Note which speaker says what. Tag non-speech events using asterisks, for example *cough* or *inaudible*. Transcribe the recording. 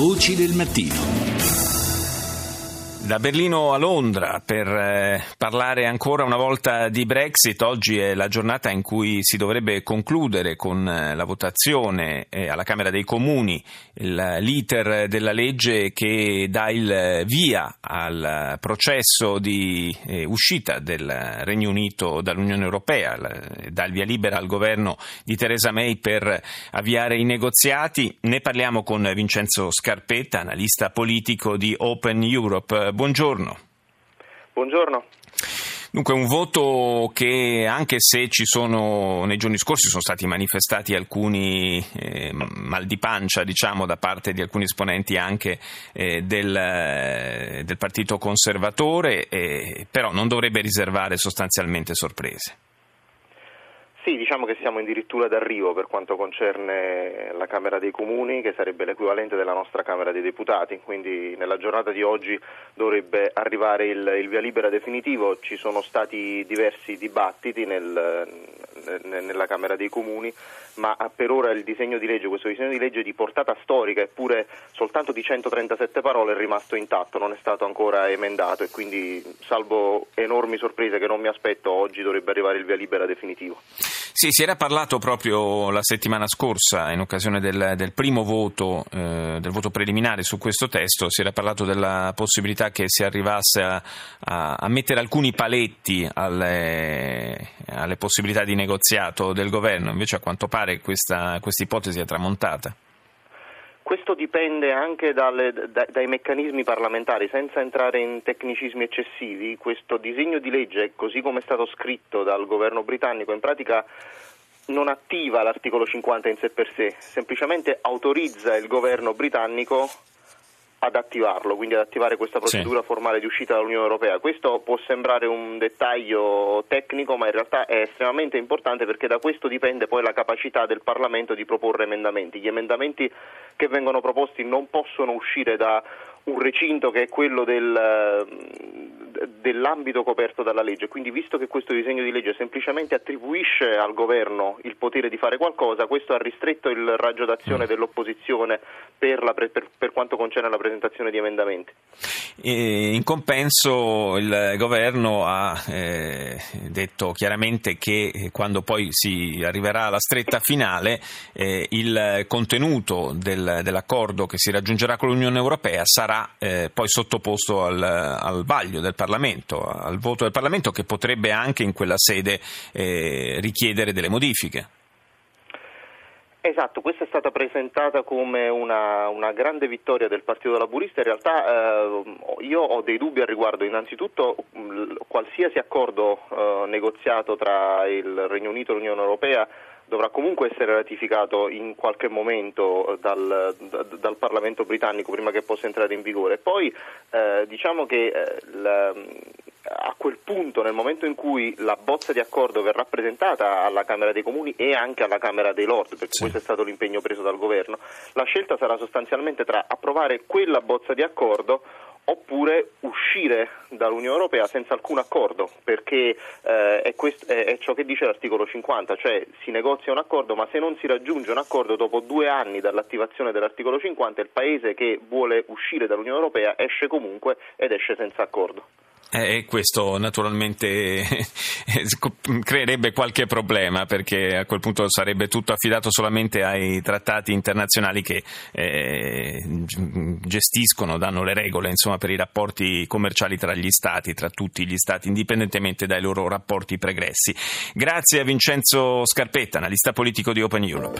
Speaker 1: Voci del mattino.
Speaker 2: Da Berlino a Londra per eh, parlare ancora una volta di Brexit. Oggi è la giornata in cui si dovrebbe concludere con eh, la votazione eh, alla Camera dei Comuni l'iter della legge che dà il via al processo di uscita del Regno Unito dall'Unione Europea, dà il via libera al governo di Theresa May per avviare i negoziati. Ne parliamo con Vincenzo Scarpetta, analista politico di Open Europe buongiorno.
Speaker 3: Buongiorno.
Speaker 2: Dunque un voto che anche se ci sono nei giorni scorsi sono stati manifestati alcuni eh, mal di pancia diciamo da parte di alcuni esponenti anche eh, del, del, Partito Conservatore, eh, però non dovrebbe riservare sostanzialmente sorprese.
Speaker 3: Sì, diciamo che siamo addirittura d'arrivo per quanto concerne la Camera dei Comuni, che sarebbe l'equivalente della nostra Camera dei Deputati, quindi nella giornata di oggi dovrebbe arrivare il, il via libera definitivo. Ci sono stati diversi dibattiti nel, nella Camera dei Comuni, ma per ora il disegno di legge, questo disegno di legge di portata storica, eppure soltanto di 137 parole, è rimasto intatto, non è stato ancora emendato e quindi, salvo enormi sorprese che non mi aspetto, oggi dovrebbe arrivare il via libera definitivo.
Speaker 2: Sì, si era parlato proprio la settimana scorsa, in occasione del, del primo voto, eh, del voto preliminare su questo testo, si era parlato della possibilità che si arrivasse a, a, a mettere alcuni paletti alle, alle possibilità di negoziato del governo, invece a quanto pare questa ipotesi è tramontata.
Speaker 3: Questo dipende anche dalle, da, dai meccanismi parlamentari, senza entrare in tecnicismi eccessivi. Questo disegno di legge, così come è stato scritto dal governo britannico, in pratica non attiva l'articolo 50 in sé per sé, semplicemente autorizza il governo britannico ad attivarlo, quindi ad attivare questa procedura sì. formale di uscita dall'Unione Europea. Questo può sembrare un dettaglio tecnico, ma in realtà è estremamente importante perché da questo dipende poi la capacità del Parlamento di proporre emendamenti. Gli emendamenti che vengono proposti non possono uscire da un recinto che è quello del, dell'ambito coperto dalla legge. Quindi, visto che questo disegno di legge semplicemente attribuisce al governo il potere di fare qualcosa, questo ha ristretto il raggio d'azione mm. dell'opposizione per, la, per, per quanto concerne la presentazione di emendamenti.
Speaker 2: In compenso il governo ha eh, detto chiaramente che quando poi si arriverà alla stretta finale eh, il contenuto del, dell'accordo che si raggiungerà con l'Unione Europea sarà eh, poi sottoposto al, al vaglio del Parlamento, al voto del Parlamento che potrebbe anche in quella sede eh, richiedere delle modifiche.
Speaker 3: Esatto, questa è stata presentata come una, una, grande vittoria del Partito Laburista, in realtà eh, io ho dei dubbi al riguardo, innanzitutto qualsiasi accordo eh, negoziato tra il Regno Unito e l'Unione Europea dovrà comunque essere ratificato in qualche momento dal, dal, Parlamento britannico prima che possa entrare in vigore. Poi eh, diciamo che eh, la, a quel punto, nel momento in cui la bozza di accordo verrà presentata alla Camera dei Comuni e anche alla Camera dei Lord, perché sì. questo è stato l'impegno preso dal Governo, la scelta sarà sostanzialmente tra approvare quella bozza di accordo oppure uscire dall'Unione Europea senza alcun accordo, perché eh, è, quest- è, ciò che dice l'articolo 50, cioè si negozia un accordo, ma se non si raggiunge un accordo dopo due anni dall'attivazione dell'articolo 50, il paese che vuole uscire dall'Unione Europea esce comunque ed esce senza accordo.
Speaker 2: Eh, e questo naturalmente *laughs* creerebbe qualche problema perché a quel punto sarebbe tutto affidato solamente ai trattati internazionali che eh, gestiscono, danno le regole insomma, per i rapporti commerciali tra gli stati, tra tutti gli stati, indipendentemente dai loro rapporti pregressi. Grazie a Vincenzo Scarpetta, analista politico di Open Europe.